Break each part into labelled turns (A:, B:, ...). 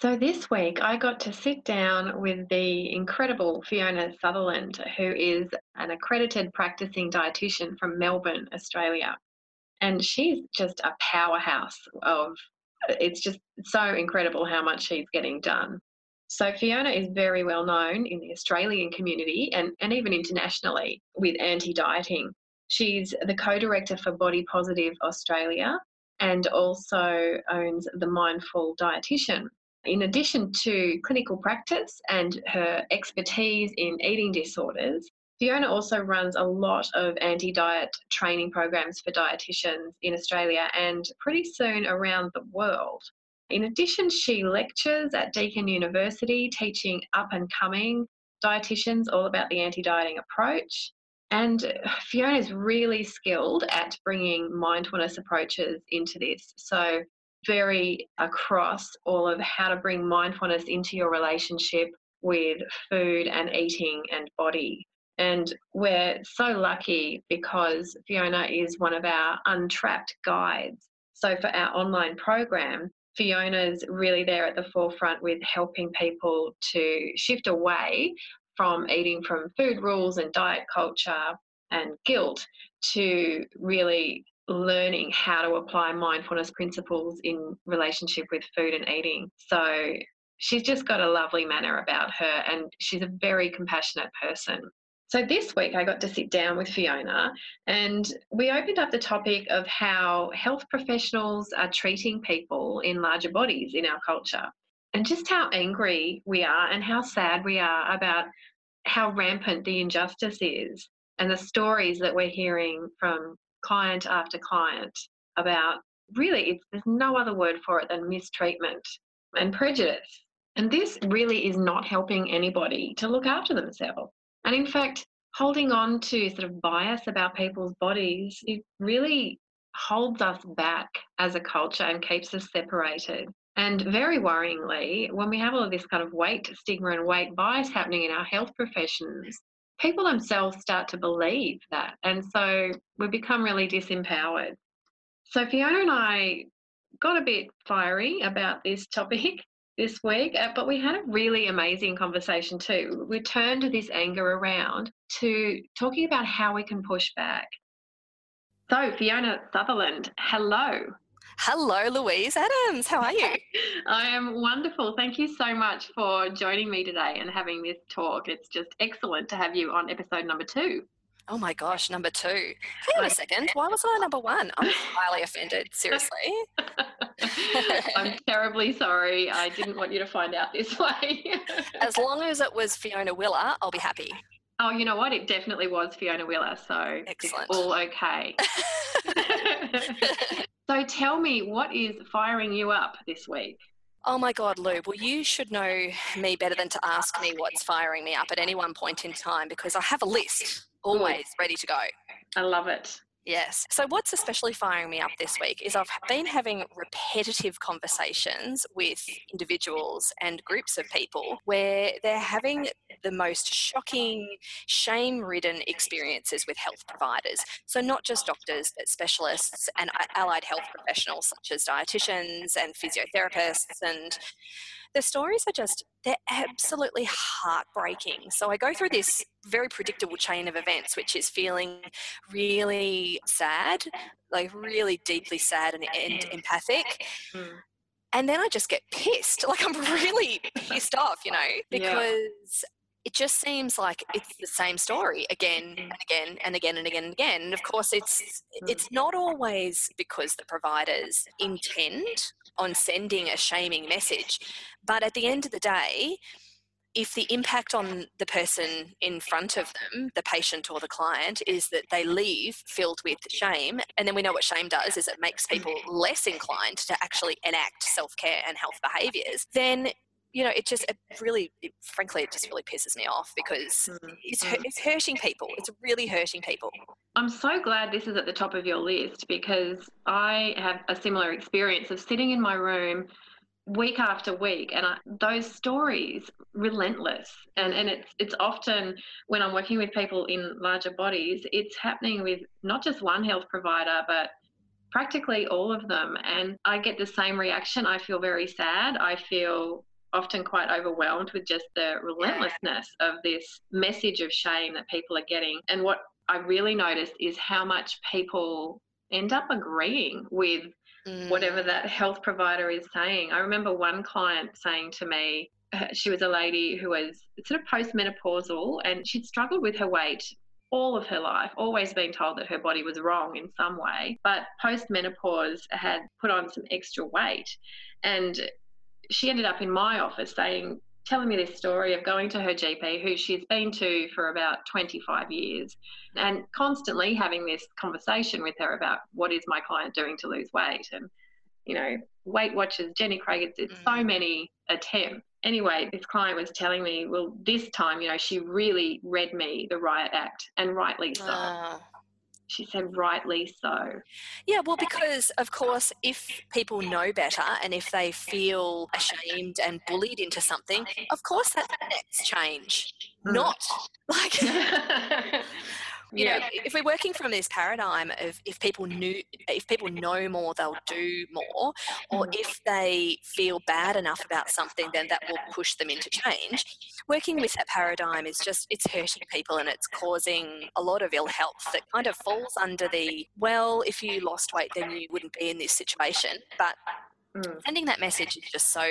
A: So, this week I got to sit down with the incredible Fiona Sutherland, who is an accredited practicing dietitian from Melbourne, Australia. And she's just a powerhouse of it's just so incredible how much she's getting done. So, Fiona is very well known in the Australian community and, and even internationally with anti dieting. She's the co director for Body Positive Australia and also owns the Mindful Dietitian, in addition to clinical practice and her expertise in eating disorders, Fiona also runs a lot of anti diet training programs for dietitians in Australia and pretty soon around the world. In addition, she lectures at Deakin University teaching up and coming dietitians all about the anti dieting approach. And Fiona is really skilled at bringing mindfulness approaches into this. So very across all of how to bring mindfulness into your relationship with food and eating and body. And we're so lucky because Fiona is one of our untrapped guides. So for our online program, Fiona's really there at the forefront with helping people to shift away from eating from food rules and diet culture and guilt to really learning how to apply mindfulness principles in relationship with food and eating. So she's just got a lovely manner about her and she's a very compassionate person. So this week I got to sit down with Fiona and we opened up the topic of how health professionals are treating people in larger bodies in our culture and just how angry we are and how sad we are about how rampant the injustice is and the stories that we're hearing from client after client about really, there's no other word for it than mistreatment and prejudice. And this really is not helping anybody to look after themselves. And in fact, holding on to sort of bias about people's bodies, it really holds us back as a culture and keeps us separated. And very worryingly, when we have all of this kind of weight stigma and weight bias happening in our health professions, people themselves start to believe that. And so we become really disempowered. So Fiona and I got a bit fiery about this topic this week, uh, but we had a really amazing conversation too. We turned this anger around to talking about how we can push back. So, Fiona Sutherland, hello.
B: Hello, Louise Adams. How are you?
A: I am wonderful. Thank you so much for joining me today and having this talk. It's just excellent to have you on episode number two.
B: Oh my gosh, number two. Hang on a second. Why was I number one? I'm highly offended. Seriously.
A: I'm terribly sorry. I didn't want you to find out this way.
B: as long as it was Fiona Willer, I'll be happy.
A: Oh, you know what? It definitely was Fiona Willer, so Excellent. it's all okay. So tell me, what is firing you up this week?
B: Oh my God, Lou. Well, you should know me better than to ask me what's firing me up at any one point in time because I have a list always ready to go.
A: I love it.
B: Yes. So, what's especially firing me up this week is I've been having repetitive conversations with individuals and groups of people where they're having the most shocking, shame ridden experiences with health providers. So, not just doctors, but specialists and allied health professionals such as dietitians and physiotherapists and the stories are just, they're absolutely heartbreaking. So I go through this very predictable chain of events, which is feeling really sad, like really deeply sad and, and empathic. Mm. And then I just get pissed. Like I'm really pissed off, you know, because it just seems like it's the same story again mm. and again and again and again and again. And of course, it's mm. it's not always because the providers intend on sending a shaming message, but at the end of the day, if the impact on the person in front of them, the patient or the client, is that they leave filled with shame, and then we know what shame does is it makes people mm-hmm. less inclined to actually enact self care and health behaviours, then you know, it just it really, it, frankly, it just really pisses me off because mm. it's, mm. it's hurting people. It's really hurting people.
A: I'm so glad this is at the top of your list because I have a similar experience of sitting in my room week after week and I, those stories relentless and and it's it's often when i'm working with people in larger bodies it's happening with not just one health provider but practically all of them and i get the same reaction i feel very sad i feel often quite overwhelmed with just the relentlessness of this message of shame that people are getting and what i really noticed is how much people end up agreeing with mm. whatever that health provider is saying. I remember one client saying to me, she was a lady who was sort of postmenopausal and she'd struggled with her weight all of her life, always being told that her body was wrong in some way. But post menopause had put on some extra weight. And she ended up in my office saying, telling me this story of going to her GP, who she's been to for about 25 years, and constantly having this conversation with her about what is my client doing to lose weight. And, you know, Weight Watchers, Jenny Craig, it's, it's so mm. many attempts. Anyway, this client was telling me, well, this time, you know, she really read me the riot act, and rightly so. Uh she said, rightly so.
B: Yeah, well, because of course, if people know better and if they feel ashamed and bullied into something, of course that next change. Mm. Not like you know if we're working from this paradigm of if people knew if people know more they'll do more or mm. if they feel bad enough about something then that will push them into change working with that paradigm is just it's hurting people and it's causing a lot of ill health that kind of falls under the well if you lost weight then you wouldn't be in this situation but mm. sending that message is just so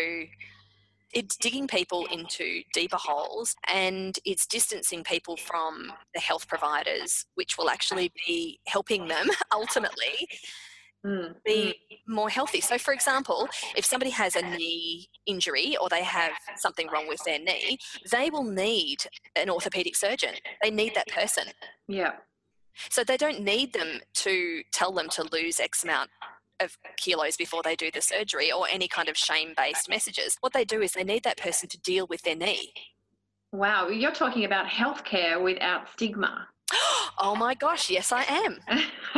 B: it's digging people into deeper holes and it's distancing people from the health providers, which will actually be helping them ultimately mm. be mm. more healthy. So, for example, if somebody has a knee injury or they have something wrong with their knee, they will need an orthopedic surgeon. They need that person.
A: Yeah.
B: So they don't need them to tell them to lose X amount of kilos before they do the surgery or any kind of shame based messages. What they do is they need that person to deal with their knee.
A: Wow, you're talking about healthcare without stigma.
B: oh my gosh, yes, I am.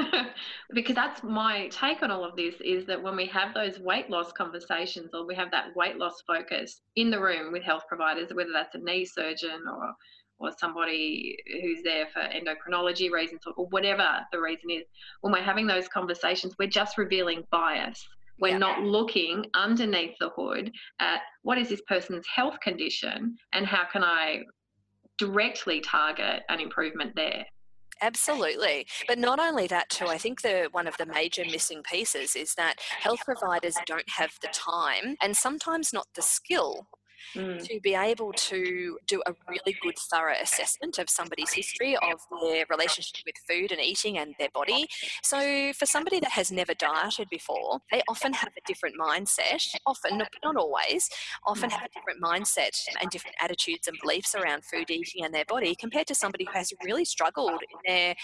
A: because that's my take on all of this is that when we have those weight loss conversations or we have that weight loss focus in the room with health providers, whether that's a knee surgeon or or somebody who's there for endocrinology reasons or whatever the reason is, when we're having those conversations, we're just revealing bias. We're yeah. not looking underneath the hood at what is this person's health condition and how can I directly target an improvement there.
B: Absolutely. But not only that too, I think the one of the major missing pieces is that health providers don't have the time and sometimes not the skill mm. to be able to do a really good, thorough assessment of somebody's history of their relationship with food and eating and their body. So, for somebody that has never dieted before, they often have a different mindset, often, but not always, often have a different mindset and different attitudes and beliefs around food, eating, and their body compared to somebody who has really struggled in their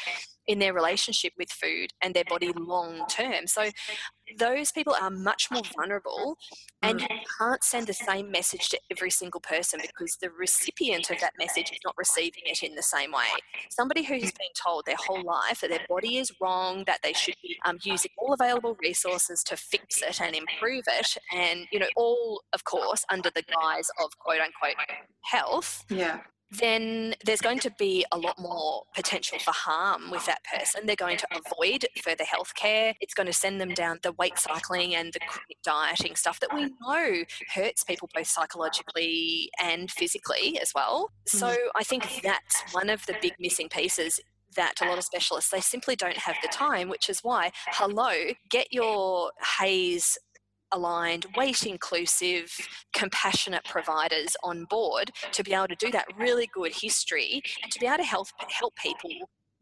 B: in their relationship with food and their body long term. So those people are much more vulnerable and you can't send the same message to every single person because the recipient of that message is not receiving it in the same way. Somebody who's been told their whole life that their body is wrong, that they should be um, using all available resources to fix it and improve it, and you know, all of course under the guise of quote unquote health.
A: Yeah
B: then there's going to be a lot more potential for harm with that person. They're going to avoid further healthcare. It's going to send them down the weight cycling and the dieting stuff that we know hurts people both psychologically and physically as well. So mm. I think that's one of the big missing pieces that a lot of specialists they simply don't have the time which is why hello get your HAES aligned, weight inclusive, compassionate providers on board to be able to do that really good history and to be able to help help people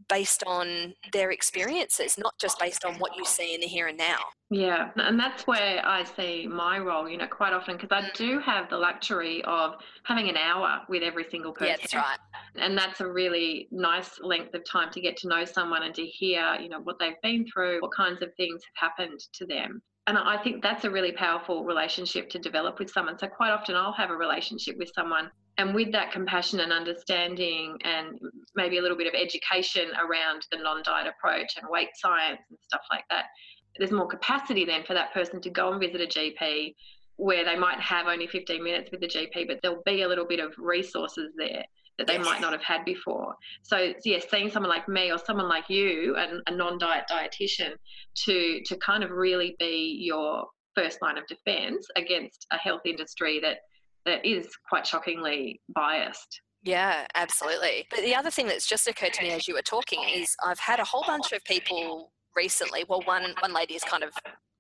B: based on their experiences, not just based on what you see in the here and now.
A: Yeah, and that's where I see my role, you know, quite often because I do have the luxury of having an hour with every single person.
B: Yeah, that's right.
A: And that's a really nice length of time to get to know someone and to hear, you know, what they've been through, what kinds of things have happened to them. And I think that's a really powerful relationship to develop with someone. So quite often I'll have a relationship with someone and with that compassion and understanding and maybe a little bit of education around the non-diet approach and weight science and stuff like that there's more capacity then for that person to go and visit a gp where they might have only 15 minutes with the gp but there'll be a little bit of resources there that they yes. might not have had before so yes seeing someone like me or someone like you a, a non-diet dietitian to to kind of really be your first line of defense against a health industry that that is quite shockingly biased.
B: Yeah, absolutely. But the other thing that's just occurred to me as you were talking is I've had a whole bunch of people recently. Well, one one lady is kind of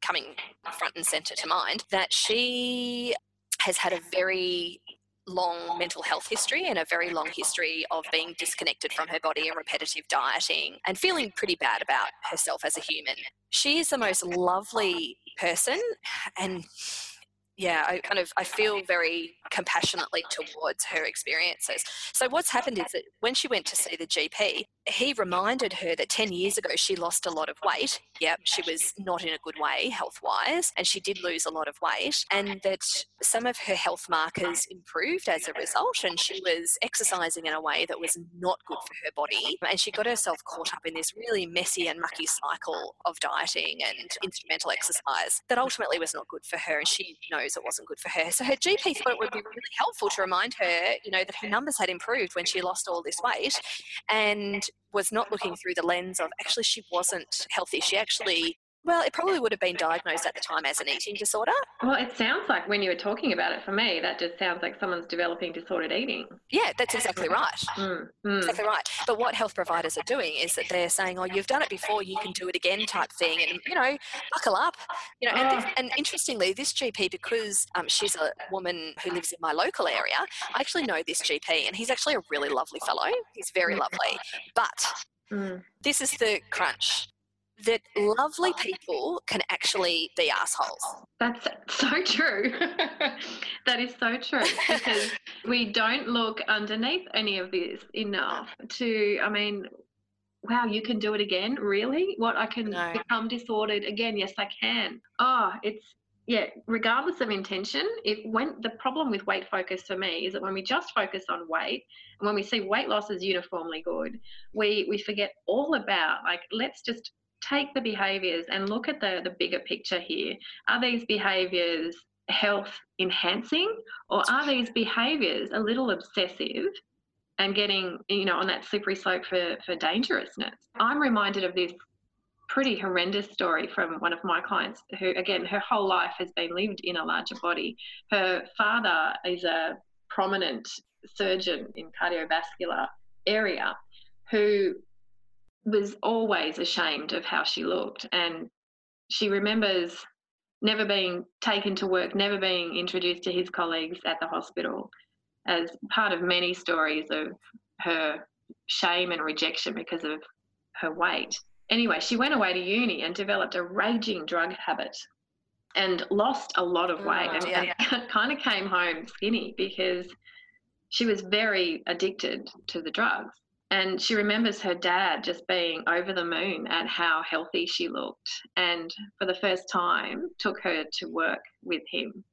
B: coming front and center to mind that she has had a very long mental health history and a very long history of being disconnected from her body and repetitive dieting and feeling pretty bad about herself as a human. She is the most lovely person and yeah, I kind of I feel very compassionately towards her experiences. So what's happened is that when she went to see the GP, he reminded her that 10 years ago she lost a lot of weight. Yep, she was not in a good way health wise, and she did lose a lot of weight, and that some of her health markers improved as a result. And she was exercising in a way that was not good for her body. And she got herself caught up in this really messy and mucky cycle of dieting and instrumental exercise that ultimately was not good for her. And she knows it wasn't good for her. So her GP thought it would be really helpful to remind her, you know, that her numbers had improved when she lost all this weight. And was not looking through the lens of actually she wasn't healthy. She actually well, it probably would have been diagnosed at the time as an eating disorder.
A: Well, it sounds like when you were talking about it for me, that just sounds like someone's developing disordered eating.
B: Yeah, that's exactly right. Mm, mm. Exactly right. But what health providers are doing is that they're saying, oh, you've done it before, you can do it again type thing. And, you know, buckle up. You know, and, oh. and interestingly, this GP, because um, she's a woman who lives in my local area, I actually know this GP and he's actually a really lovely fellow. He's very lovely. But Mm. This is the crunch that lovely people can actually be assholes.
A: That's so true. that is so true because we don't look underneath any of this enough to, I mean, wow, you can do it again? Really? What? I can no. become disordered again? Yes, I can. Oh, it's yeah, regardless of intention, it when the problem with weight focus for me is that when we just focus on weight and when we see weight loss is uniformly good, we we forget all about like let's just take the behaviors and look at the the bigger picture here. Are these behaviors health enhancing or are these behaviors a little obsessive and getting you know on that slippery slope for for dangerousness? I'm reminded of this pretty horrendous story from one of my clients who, again, her whole life has been lived in a larger body. Her father is a prominent surgeon in cardiovascular area who was always ashamed of how she looked and she remembers never being taken to work never being introduced to his colleagues at the hospital as part of many stories of her shame and rejection because of her weight Anyway, she went away to uni and developed a raging drug habit and lost a lot of weight oh, and, yeah. and kind of came home skinny because she was very addicted to the drugs. And she remembers her dad just being over the moon at how healthy she looked. And for the first time, took her to work with him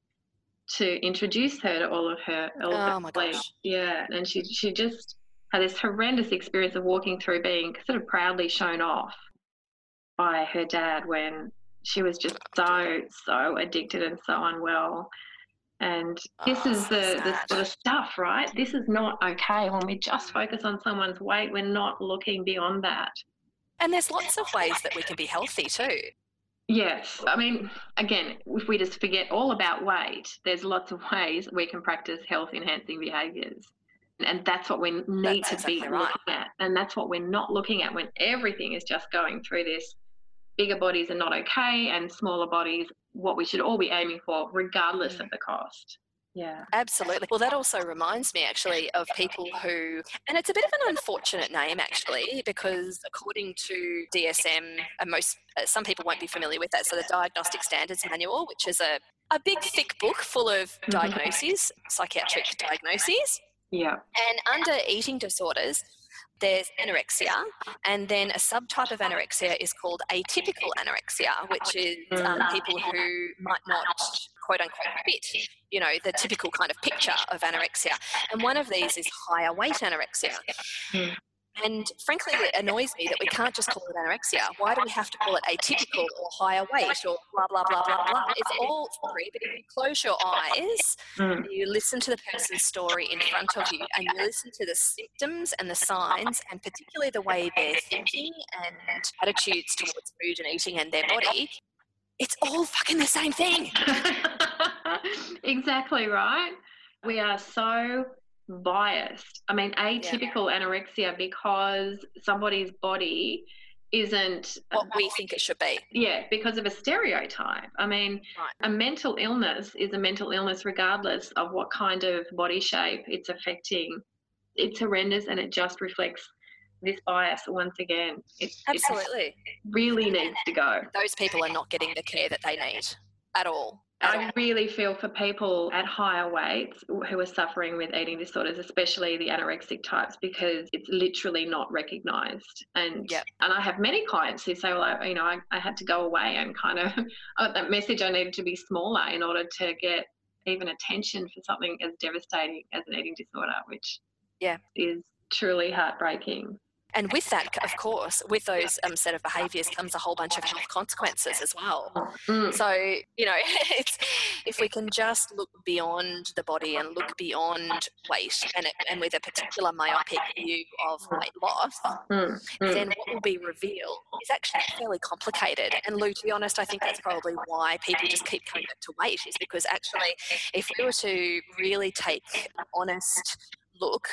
A: to introduce her to all of her all oh her my. Gosh. Yeah. And she, she just had this horrendous experience of walking through being sort of proudly shown off by her dad when she was just so so addicted and so unwell and this oh, is the, the sort of stuff right? This is not okay when we just focus on someone's weight. We're not looking beyond that.
B: And there's lots of ways that we can be healthy too.
A: Yes. I mean again if we just forget all about weight there's lots of ways we can practice health enhancing behaviors. And that's what we need that's to exactly be right. looking at. And that's what we're not looking at when everything is just going through this bigger bodies are not okay and smaller bodies what we should all be aiming for regardless of mm. the cost. Yeah.
B: Absolutely. Well that also reminds me actually of people who and it's a bit of an unfortunate name actually because according to dsm and uh, most uh, some people won't be familiar with that so the diagnostic standards manual which is a, a big thick book full of mm-hmm. diagnoses psychiatric diagnoses.
A: Yeah.
B: And under eating disorders there's anorexia, and then a subtype of anorexia is called atypical anorexia, which is um, people who might not quote unquote fit, you know, the typical kind of picture of anorexia. And one of these is higher weight anorexia. And frankly, it annoys me that we can't just call it anorexia. Why do we have to call it atypical or higher weight or blah, blah, blah, blah, blah? It's all free, but if you close your eyes, mm. you listen to the person's story in front of you and you listen to the symptoms and the signs and particularly the way they're thinking and attitudes towards food and eating and their body, it's all fucking the same thing.
A: exactly right. We are so biased. I mean, atypical yeah. anorexia because somebody's body isn't
B: what we think it should be.
A: Yeah, because of a stereotype. I mean, right. a mental illness is a mental illness regardless of what kind of body shape it's affecting. It's horrendous and it just reflects this bias once again. It,
B: Absolutely. It
A: really needs to go.
B: Those people are not getting the care that they need at all.
A: I really feel for people at higher weights who are suffering with eating disorders, especially the anorexic types, because it's literally not recognised. And yep. and I have many clients who say, well, I, you know, I, I had to go away and kind of that message I needed to be smaller in order to get even attention for something as devastating as an eating disorder, which
B: yeah
A: is truly heartbreaking.
B: And with that, of course, with those um, set of behaviours comes a whole bunch of health consequences as well. Mm. So, you know, if we can just look beyond the body and look beyond weight and, and with a particular myopic view of weight loss, mm. Mm. then what will be revealed is actually fairly complicated. And Lou, to be honest, I think that's probably why people just keep coming back to weight, is because actually, if we were to really take an honest look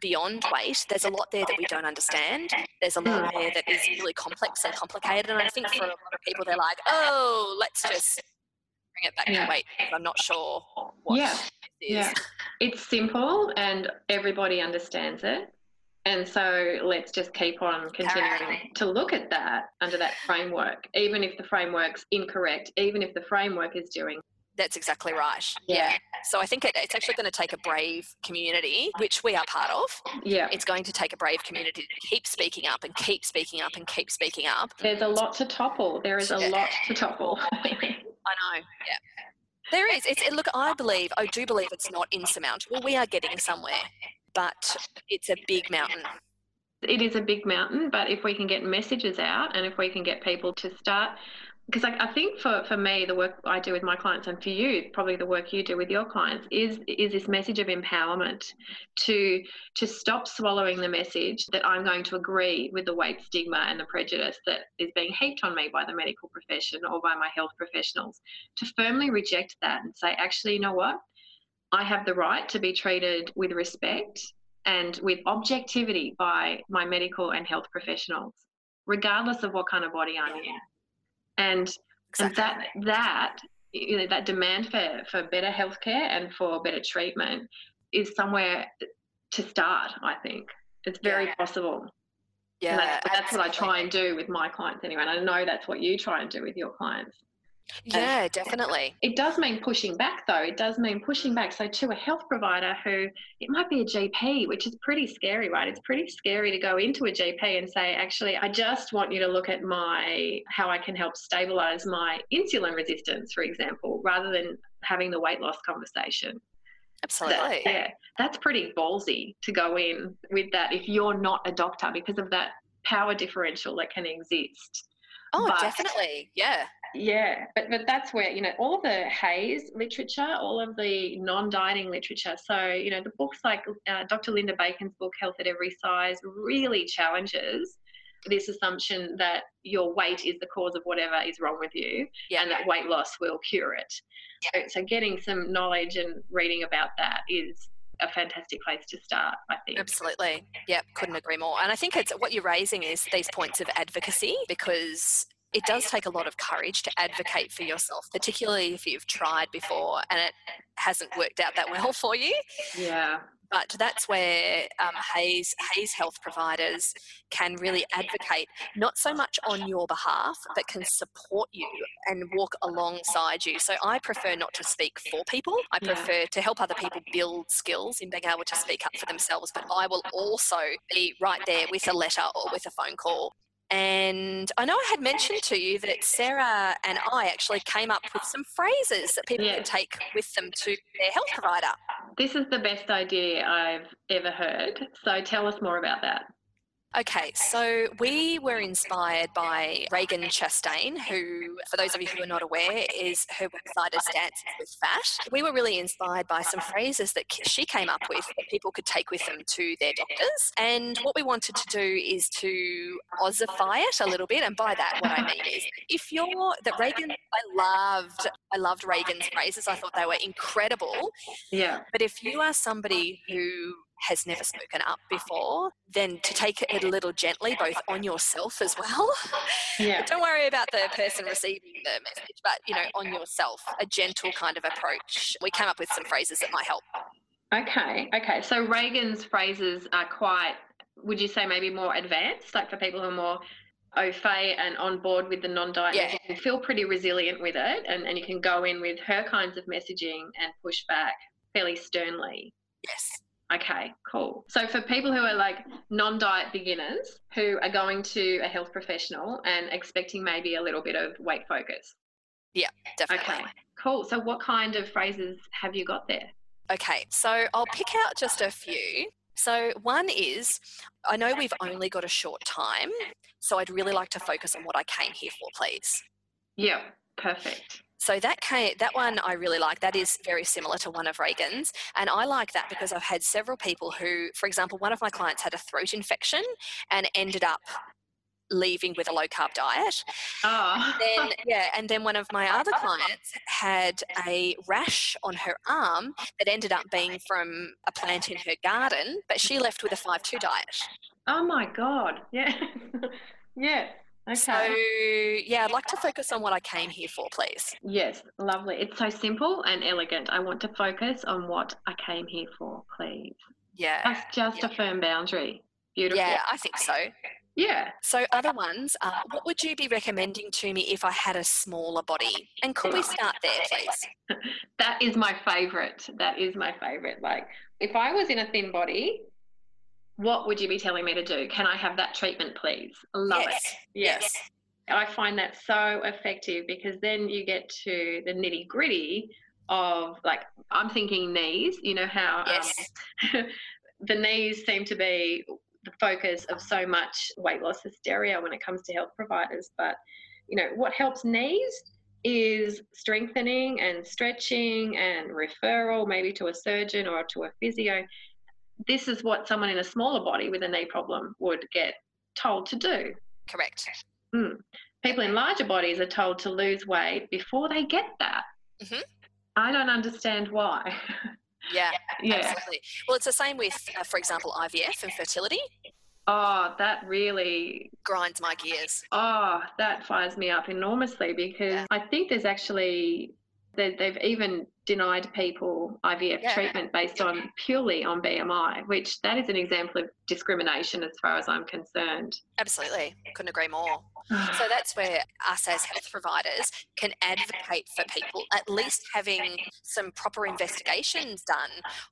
B: beyond weight, there's a lot there that we don't understand. There's a lot hmm. there that is really complex and complicated. And I think for a lot of people, they're like, oh, let's just bring it back yeah. to weight because I'm not sure what
A: yeah. Yeah. It's simple and everybody understands it. And so let's just keep on continuing to look at that under that framework, even if the framework's incorrect, even if the framework is doing
B: that's exactly right. Yeah. yeah. So I think it, it's actually going to take a brave community, which we are part of.
A: Yeah.
B: It's going to take a brave community to keep speaking up and keep speaking up and keep speaking up.
A: There's a lot to topple. There is a lot to topple.
B: I know. Yeah. There is. It's look. I believe. I do believe it's not insurmountable. We are getting somewhere, but it's a big mountain.
A: It is a big mountain, but if we can get messages out and if we can get people to start because I, I, think for, for me, the work I do with my clients and for you, probably the work you do with your clients is is this message of empowerment to to stop swallowing the message that I'm going to agree with the weight stigma and the prejudice that is being heaped on me by the medical profession or by my health professionals, to firmly reject that and say, actually, you know what? I have the right to be treated with respect and with objectivity by my medical and health professionals, regardless of what kind of body I'm in and, exactly. and that that you know that demand for for better healthcare and for better treatment is somewhere to start. I think it's very yeah. possible.
B: Yeah,
A: that's, that's, what I try and do with my clients anyway. And I know that's what you try and do with your clients.
B: Yeah, definitely.
A: It does mean pushing back, though. It does mean pushing back. So, to a health provider who it might be a GP, which is pretty scary, right? It's pretty scary to go into a GP and say, actually, I just want you to look at my how I can help stabilize my insulin resistance, for example, rather than having the weight loss conversation.
B: Absolutely.
A: That, yeah, that's pretty ballsy to go in with that if you're not a doctor because of that power differential that can exist.
B: Oh, but, definitely. Yeah.
A: Yeah, but, but that's where, you know, all the HAES literature, all of the non dieting literature. So, you know, the books like uh, Dr. Linda Bacon's book, Health at Every Size, really challenges this assumption that your weight is the cause of whatever is wrong with you yeah. and that weight loss will cure it. Yeah. So, so, getting some knowledge and reading about that is a fantastic place to start, I think.
B: Absolutely. Yep, couldn't agree more. And I think it's what you're raising is these points of advocacy because it does take a lot of courage to advocate for yourself, particularly if you've tried before and it hasn't worked out that well for you.
A: Yeah.
B: But that's where um, HAES, HAES Health providers can really advocate, not so much on your behalf, but can support you and walk alongside you. So I prefer not to speak for people. I
A: Yeah.
B: prefer to help other people build skills in being able to speak up for themselves. But I will also be right there with a letter or with a phone call and I know I had mentioned to you that Sarah and I actually came up with some phrases that people
A: Yeah.
B: can take with them to their health provider.
A: This is the best idea I've ever heard. So tell us more about that.
B: Okay, so we were inspired by Ragen Chastain, who, for those of you who are not aware, is her website is Dances with Fat. We were really inspired by some phrases that she came up with that people could take with them to their doctors. And what we wanted to do is to Aussify it a little bit. And by that, what I mean is, if you're that Ragen, I loved, I loved Ragen's phrases. I thought they were incredible.
A: Yeah.
B: But if you are somebody who has never spoken up before, then to take it a little gently, both on yourself as well.
A: Yeah.
B: Don't worry about the person receiving the message, but you know, on yourself, a gentle kind of approach. We came up with some phrases that might help.
A: Okay. Okay. So Ragen's phrases are quite, would you say, maybe more advanced, like for people who are more au fait and on board with the non-diet
B: Yeah.
A: messaging, feel pretty resilient with it, and, and you can go in with her kinds of messaging and push back fairly sternly.
B: Yes.
A: Okay, cool. So for people who are like non-diet beginners who are going to a health professional and expecting maybe a little bit of weight focus.
B: Yeah, definitely.
A: Okay, cool. So what kind of phrases have you got there?
B: Okay, so I'll pick out just a few. So, one is I know we've only got a short time, so I'd really like to focus on what I came here for, please.
A: Yeah, perfect.
B: So that came, that one I really like. That is very similar to one of Ragen's, and I like that because I've had several people who, for example, one of my clients had a throat infection and ended up leaving with a low carb diet.
A: Oh,
B: Then yeah, and then one of my other oh. clients had a rash on her arm that ended up being from a plant in her garden, but she left with a five two diet.
A: oh my God. Yeah. yeah. Okay.
B: So yeah, I'd like to focus on what I came here for, please.
A: yes, lovely. It's so simple and elegant. I want to focus on what I came here for, please.
B: Yeah.
A: That's just a firm boundary. Beautiful.
B: Yeah, I think so.
A: Yeah.
B: So, other ones, uh, what would you be recommending to me if I had a smaller body? And could we start there, please?
A: That is my favorite. That is my favorite. Like, if I was in a thin body, what would you be telling me to do? Can I have that treatment, please? Love
B: yes.
A: it. Yes. I find that so effective because then you get to the nitty gritty of like, I'm thinking knees, you know, how
B: Yes.
A: um, the knees seem to be the focus of so much weight loss hysteria when it comes to health providers. But, you know, what helps knees is strengthening and stretching and referral maybe to a surgeon or to a physio. This is what someone in a smaller body with a knee problem would get told to do.
B: Correct.
A: People in larger bodies are told to lose weight before they get that.
B: Mhm.
A: I don't understand why.
B: Yeah,
A: yeah.
B: absolutely. Well, it's the same with, uh, for example, IVF and fertility.
A: Oh, that really
B: Grinds my gears.
A: Oh, that fires me up enormously because
B: Yeah.
A: I think there's actually they, they've even denied people IVF
B: Yeah.
A: treatment based on purely on BMI, which that is an example of discrimination as far as I'm concerned.
B: Absolutely. Couldn't agree more. So that's where us as health providers can advocate for people at least having some proper investigations done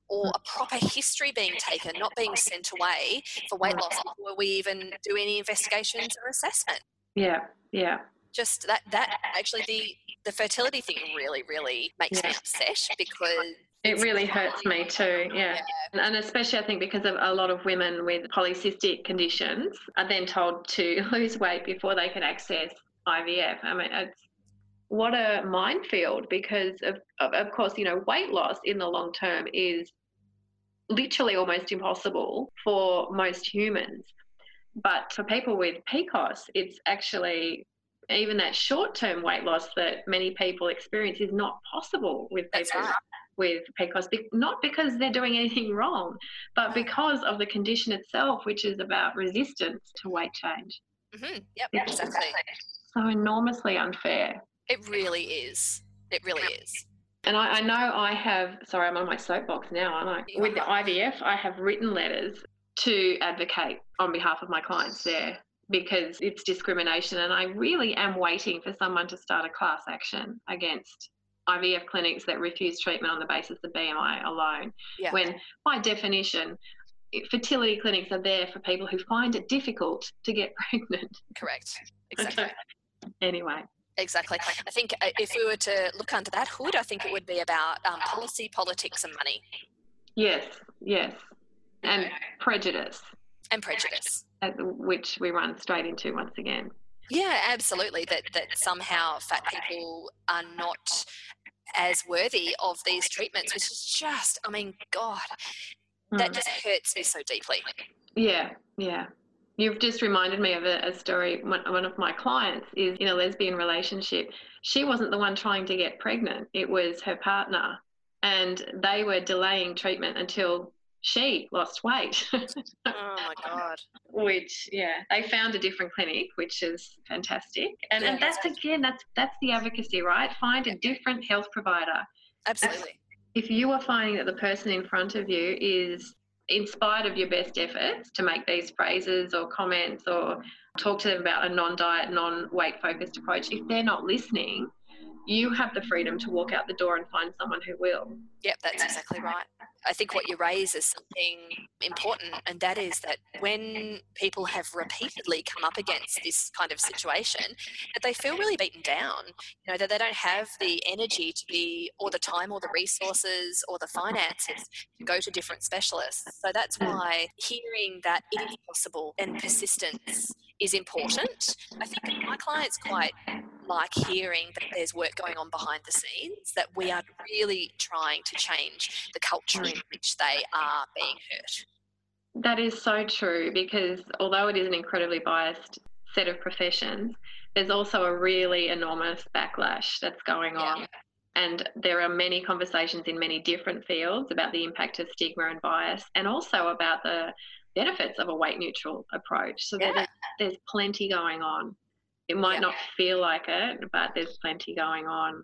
B: or a proper history being taken, not being sent away for weight loss before we even do any investigations or assessment.
A: yeah, yeah,
B: Just that that actually the the fertility thing really, really makes me
A: Yeah.
B: upset because
A: it really hurts me too. Yeah. And- And especially, I think, because of a lot of women with polycystic conditions are then told to lose weight before they can access IVF. I mean, it's what a minefield because, of, of, of course, you know, weight loss in the long term is literally almost impossible for most humans. But for people with PCOS, it's actually even that short term weight loss that many people experience is not possible with
B: That's
A: people
B: right.
A: with PCOS, not because they're doing anything wrong, but because of the condition itself, which is about resistance to weight change.
B: hmm Yep,
A: Yeah.
B: exactly.
A: so enormously unfair.
B: It really is. It really is.
A: And I, I, know I have, sorry, I'm on my soapbox now, aren't I? With the IVF, I have written letters to advocate on behalf of my clients there because it's discrimination. And I really am waiting for someone to start a class action against IVF clinics that refuse treatment on the basis of BMI alone. Yeah. When, by definition, fertility clinics are there for people who find it difficult to get pregnant.
B: Correct. Exactly.
A: Anyway.
B: Exactly. I think uh, if we were to look under that hood, I think it would be about um, policy, politics, and money.
A: Yes, yes. And prejudice.
B: And prejudice.
A: Which we run straight into once again.
B: Yeah, absolutely. That that somehow fat people are not as worthy of these treatments, which is just, I mean, God, that mm. just hurts me so deeply.
A: Yeah, yeah. You've just reminded me of a, a story. One, one of my clients is in a lesbian relationship. She wasn't the one trying to get pregnant, it was her partner. And they were delaying treatment until she lost weight.
B: oh my God.
A: Which, yeah, they found a different clinic, which is fantastic. And, yeah, and that's again, that's that's the advocacy, right? Find a different health provider.
B: Absolutely.
A: If you are finding that the person in front of you is in spite of your best efforts to make these phrases or comments or talk to them about a non diet, non weight focused approach, if they're not listening, you have the freedom to walk out the door and find someone who will.
B: Yep, that's exactly right. I think what you raise is something important, and that is that when people have repeatedly come up against this kind of situation, that they feel really beaten down. You know, that they don't have the energy to be, or the time, or the resources, or the finances to go to different specialists. So that's why hearing that it is possible and persistence is important. I think my clients quite like hearing that there's work going on behind the scenes, that we are really trying to change the culture in which they are being hurt.
A: That is so true because although it is an incredibly biased set of professions, there's also a really enormous backlash that's going on. And there are many conversations in many different fields about the impact of stigma and bias, and also about the benefits of a weight neutral approach. So yeah. there's, there's plenty going on. It might yeah. not feel like it, but there's plenty going on.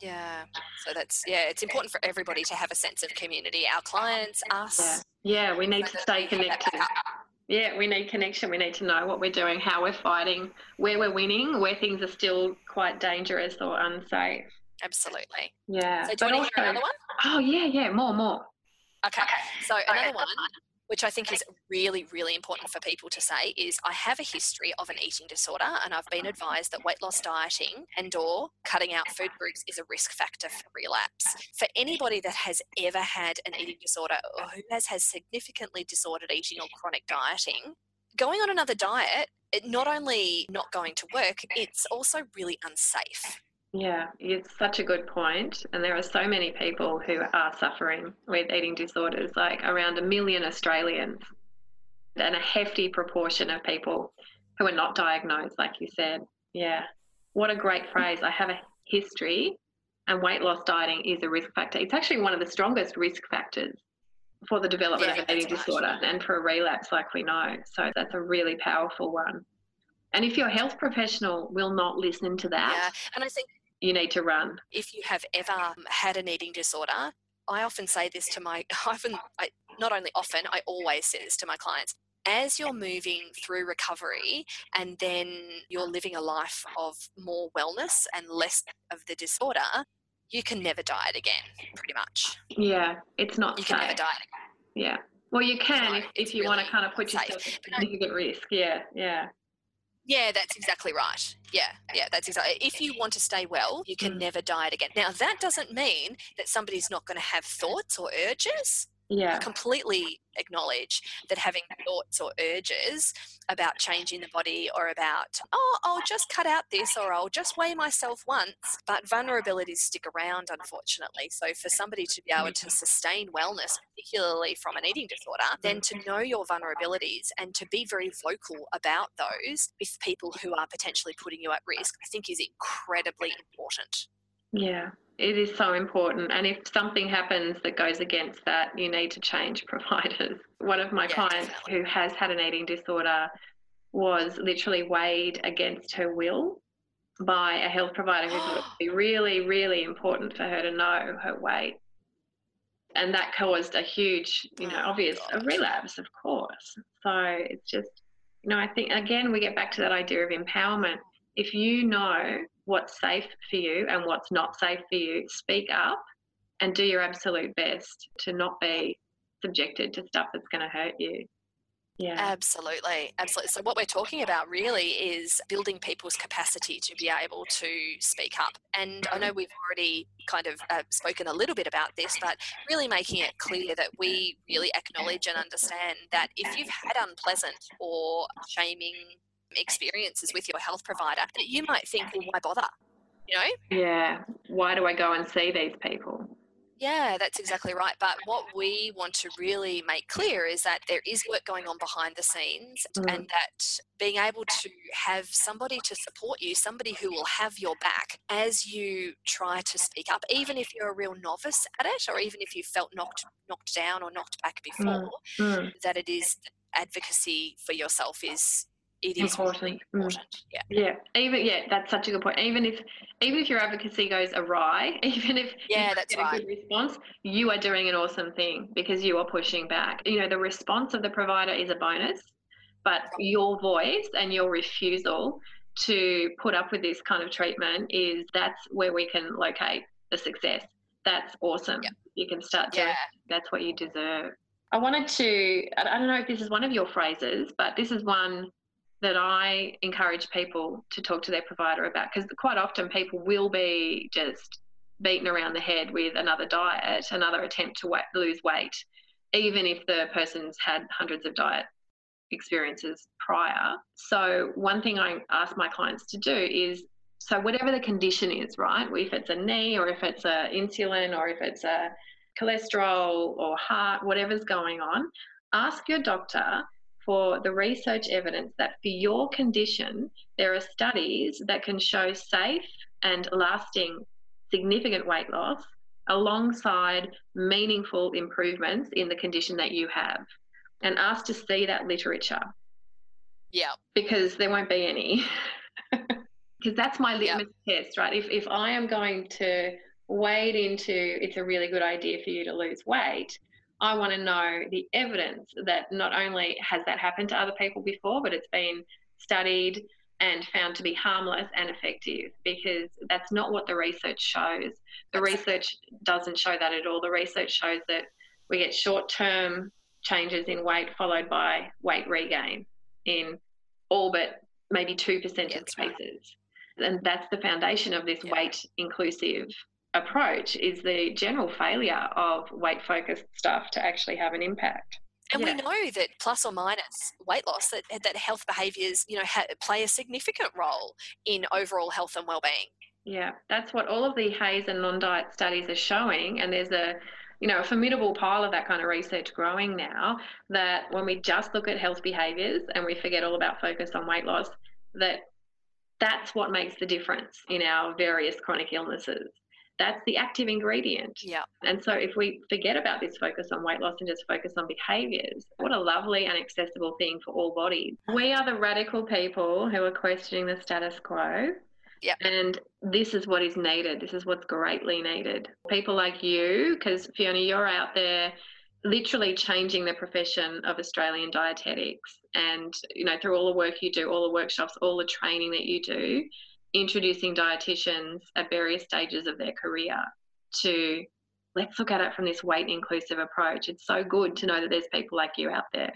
B: Yeah. So that's yeah, it's important for everybody to have a sense of community. Our clients, us.
A: Yeah, yeah we need to stay connected. Yeah, we need connection. We need to know what we're doing, how we're fighting, where we're winning, where things are still quite dangerous or unsafe.
B: Absolutely.
A: Yeah.
B: So do you want to hear another one?
A: Oh yeah, yeah, more, more.
B: Okay. So another one which I think is really, really important for people to say is I have a history of an eating disorder and I've been uh-huh. advised that weight loss dieting and or cutting out food groups is a risk factor for relapse. For anybody that has ever had an eating disorder or who has had significantly disordered eating or chronic dieting, going on another diet, it not only not going to work, it's also really unsafe.
A: Yeah, it's such a good point. And there are so many people who are suffering with eating disorders, like around a million Australians, and a hefty proportion of people who are not diagnosed, like you said. Yeah. What a great phrase. I have a history, and weight loss dieting is a risk factor. It's actually one of the strongest risk factors for the development yeah, of an eating disorder and for a relapse, like we know. So that's a really powerful one. And if your health professional will not listen to that,
B: yeah, and I think
A: you need to run.
B: If you have ever um, had an eating disorder, I often say this to my, often, I, not only often, I always say this to my clients. As you're moving through recovery and then you're living a life of more wellness and less of the disorder, you can never diet again, pretty much.
A: Yeah, it's not
B: You
A: safe.
B: can never diet
A: again. Yeah. Well, you can if, if you really want to kind of put yourself at significant risk. Yeah, yeah.
B: Yeah, that's exactly right. Yeah, yeah, that's exactly. If you want to stay well, you can mm. never diet again. Now, that doesn't mean that somebody's not going to have thoughts or urges
A: yeah.
B: completely acknowledge that having thoughts or urges about changing the body or about, oh, I'll just cut out this or I'll just weigh myself once. But vulnerabilities stick around, unfortunately. So for somebody to be able to mm-hmm. sustain wellness, particularly from an eating disorder, then to mm-hmm. know your vulnerabilities and to be very vocal about those with people who are potentially putting you at risk, I think is incredibly important.
A: Yeah, it is so important. And if something happens that goes against that, you need to change providers. One of my yeah, clients who has had an eating disorder was literally weighed against her will by a health provider who thought it would be really, really important for her to know her weight. And that caused a huge, you know,
B: Oh,
A: obvious a relapse, of course. So it's just, you know, I think again we get back to that idea of empowerment. If you know what's safe for you and what's not safe for you, speak up and do your absolute best to not be subjected to stuff that's going to hurt you. Yeah.
B: Absolutely, absolutely. So, what we're talking about really is building people's capacity to be able to speak up. And I know we've already kind of uh, spoken a little bit about this, but really making it clear that we really acknowledge and understand that if you've had unpleasant or shaming experiences with your health provider, that you might think, well, why bother? You know,
A: Yeah. Why do I go and see these people?
B: Yeah, that's exactly right. But what we want to really make clear is that there is work going on behind the scenes,
A: Mm.
B: and that being able to have somebody to support you, somebody who will have your back as you try to speak up, even if you're a real novice at it, or even if you felt knocked knocked down or knocked back before,
A: Mm.
B: that it is advocacy for yourself is it is
A: Important.
B: really
A: Mm.
B: important. Yeah.
A: Yeah, even yeah, that's such a good point. Even if even if your advocacy goes awry, even if
B: Yeah,
A: don't
B: that's
A: get a good response, you are doing an awesome thing because you are pushing back. You know, the response of the provider is a bonus, but your voice and your refusal to put up with this kind of treatment is that's where we can locate the success. That's awesome.
B: Yep.
A: You can start doing
B: Yeah.
A: that's what you deserve. I wanted to, I don't know if this is one of your phrases, but this is one that I encourage people to talk to their provider about because quite often people will be just beaten around the head with another diet, another attempt to lose weight, even if the person's had hundreds of diet experiences prior. So, one thing I ask my clients to do is so, whatever the condition is, right? If it's a knee or if it's a insulin or if it's a cholesterol or heart, whatever's going on, ask your doctor for the research evidence that for your condition, there are studies that can show safe and lasting significant weight loss alongside meaningful improvements in the condition that you have. And ask to see that literature
B: Yeah.
A: because there won't be any. Because that's my litmus test, right? If, if I am going to wade into it's a really good idea for you to lose weight, I want to know the evidence that not only has that happened to other people before, but it's been studied and found to be harmless and effective because that's not what the research shows. The research doesn't show that at all. The research shows that we get short term changes in weight followed by weight regain in all but maybe 2% of
B: That's right.
A: cases. And that's the foundation of this
B: Yeah.
A: weight inclusive approach is the general failure of weight focused stuff to actually have an impact.
B: And
A: Yeah.
B: we know that plus or minus weight loss, that, that health behaviours, you know, ha- play a significant role in overall health and well-being.
A: Yeah, that's what all of the HAES and non-diet studies are showing, and there's a you know a formidable pile of that kind of research growing now. That when we just look at health behaviours and we forget all about focus on weight loss, that that's what makes the difference in our various chronic illnesses. That's the active ingredient.
B: Yeah.
A: And so if we forget about this focus on weight loss and just focus on behaviours, what a lovely and accessible thing for all bodies. We are the radical people who are questioning the status quo.
B: Yeah.
A: And this is what is needed. This is what's greatly needed. People like you, because Fiona, you're out there literally changing the profession of Australian dietetics. And, you know, through all the work you do, all the workshops, all the training that you do, introducing dietitians at various stages of their career to let's look at it from this weight inclusive approach. It's so good to know that there's people like you out there.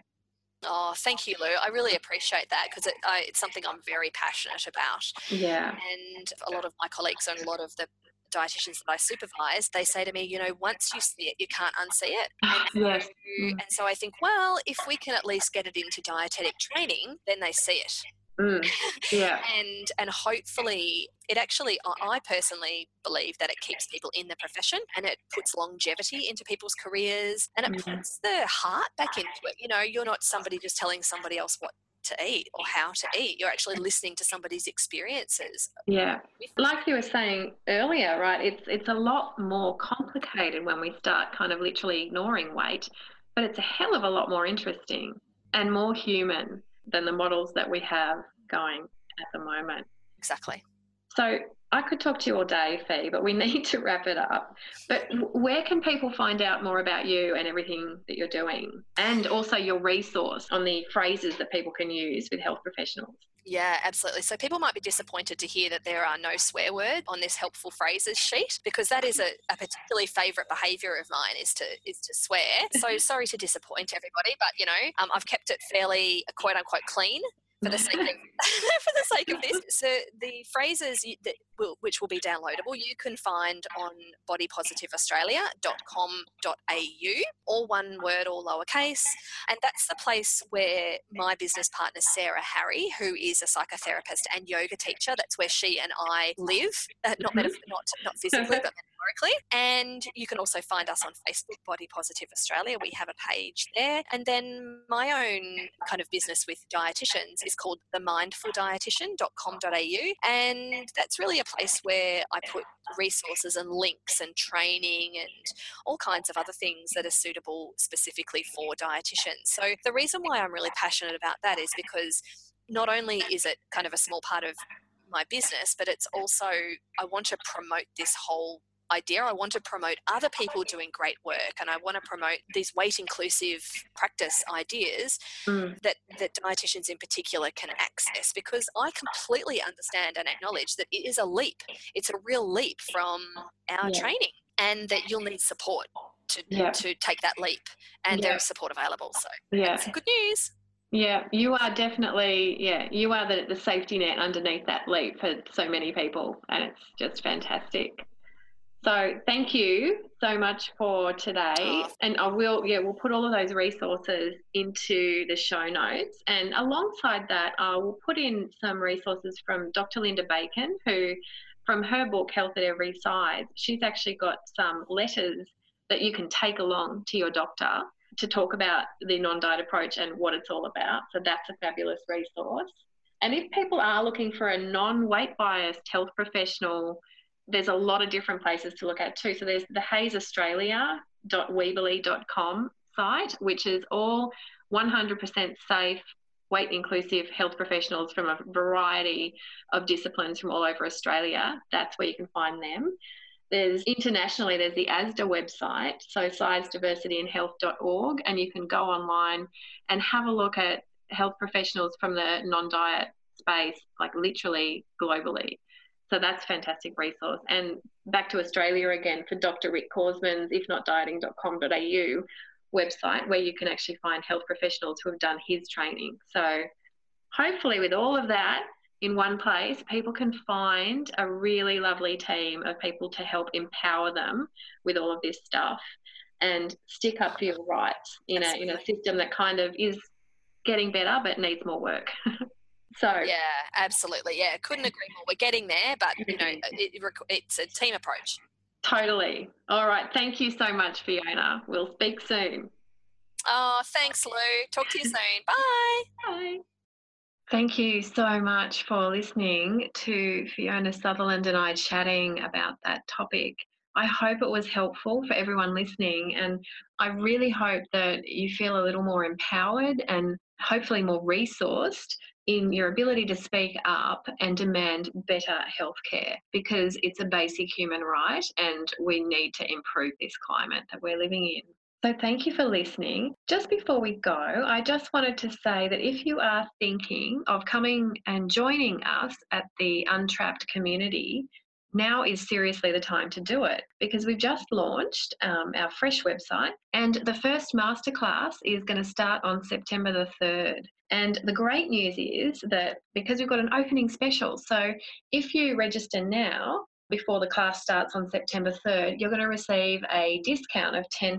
B: Oh, thank you, Lou. I really appreciate that because it, it's something I'm very passionate about.
A: Yeah.
B: And a lot of my colleagues and a lot of the dietitians that I supervise, they say to me, you know, once you see it, you can't unsee it. And
A: Yes.
B: And so I think, well, if we can at least get it into dietetic training, then they see it.
A: Mm. Yeah.
B: and and hopefully it actually I- personally believe that it keeps people in the profession and it puts longevity into people's careers and it
A: Yeah.
B: puts the heart back into it you know you're not somebody just telling somebody else what to eat or how to eat you're actually listening to somebody's experiences
A: Yeah. Like you were saying earlier, right? It's it's a lot more complicated when we start kind of literally ignoring weight, but it's a hell of a lot more interesting and more human than the models that we have going at the moment.
B: exactly
A: So I could talk to you all day, Fee, but we need to wrap it up. But where can people find out more about you and everything that you're doing? And also your resource on the phrases that people can use with health professionals?
B: Yeah, absolutely. So people might be disappointed to hear that there are no swear words on this helpful phrases sheet because that is a, a particularly favourite behaviour of mine is to is to swear. So sorry to disappoint everybody, but you know um, I've kept it fairly quote unquote clean for the sake of for the sake of this. So the phrases that will, which will be downloadable, you can find on bodypositiveaustralia.com.au, all one word, all lowercase, and that's the place where my business partner Sarah Harry, who is a psychotherapist and yoga teacher, that's where she and I live, uh, not mm-hmm. metaf- not not physically, but And you can also find us on Facebook, Body Positive Australia. We have a page there. And then my own kind of business with dietitians is called themindfuldietitian.com.au. And that's really a place where I put resources and links and training and all kinds of other things that are suitable specifically for dietitians. So the reason why I'm really passionate about that is because not only is it kind of a small part of my business, but it's also I want to promote this whole idea. I want to promote other people doing great work and I want to promote these weight inclusive practice ideas mm. that, that dietitians in particular can access because I completely understand and acknowledge that it is a leap. It's a real leap from our yeah. training and that you'll need support to, yeah. to take that leap and yeah. there is support available. So yeah. good news.
A: Yeah, you are definitely, yeah, you are the, the safety net underneath that leap for so many people, and it's just fantastic. So thank you so much for today. Oh. And I will, yeah, we'll put all of those resources into the show notes. And alongside that, I will put in some resources from Dr. Linda Bacon, who, from her book, Health at Every Size, she's actually got some letters that you can take along to your doctor to talk about the non diet approach and what it's all about. So that's a fabulous resource. And if people are looking for a non weight biased health professional, there's a lot of different places to look at too. So there's the haesaustralia.weebly.com site, which is all 100% safe, weight inclusive health professionals from a variety of disciplines from all over Australia. That's where you can find them. There's internationally, there's the ASDAH website, so sizediversityandhealth.org, and you can go online and have a look at health professionals from the non diet space, like literally globally. So that's fantastic resource. And back to Australia again for Dr. Rick Kausman's ifnotdieting.com.au website where you can actually find health professionals who have done his training. So hopefully with all of that in one place, people can find a really lovely team of people to help empower them with all of this stuff and stick up for your rights in a in a system that kind of is getting better but needs more work. So
B: yeah, absolutely. Yeah, couldn't agree more. We're getting there, but you know, it, it's a team approach.
A: Totally. All right. Thank you so much, Fiona. We'll speak soon.
B: Oh, thanks, Lou. Talk to you soon. Bye.
A: Bye. Thank you so much for listening to Fiona Sutherland and I chatting about that topic. I hope it was helpful for everyone listening, and I really hope that you feel a little more empowered and hopefully more resourced in your ability to speak up and demand better healthcare because it's a basic human right and we need to improve this climate that we're living in. So, thank you for listening. Just before we go, I just wanted to say that if you are thinking of coming and joining us at the Untrapped community, now is seriously the time to do it because we've just launched um, our fresh website and the first masterclass is going to start on September the 3rd. And the great news is that because we've got an opening special, so if you register now, before the class starts on September 3rd, you're going to receive a discount of 10%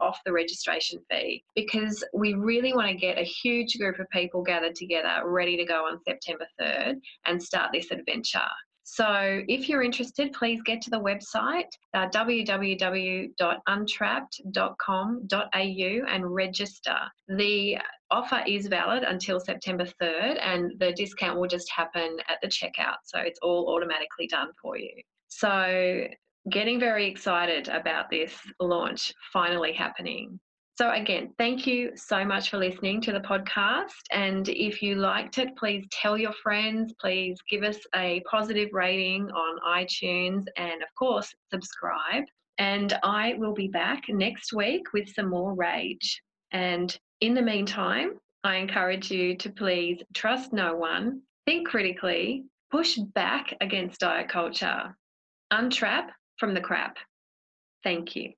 A: off the registration fee because we really want to get a huge group of people gathered together ready to go on September 3rd and start this adventure. So if you're interested, please get to the website uh, www.untrapped.com.au and register. The offer is valid until September 3rd, and the discount will just happen at the checkout. So it's all automatically done for you. So getting very excited about this launch finally happening. So, again, thank you so much for listening to the podcast. And if you liked it, please tell your friends. Please give us a positive rating on iTunes and, of course, subscribe. And I will be back next week with some more rage. And in the meantime, I encourage you to please trust no one, think critically, push back against diet culture, untrap from the crap. Thank you.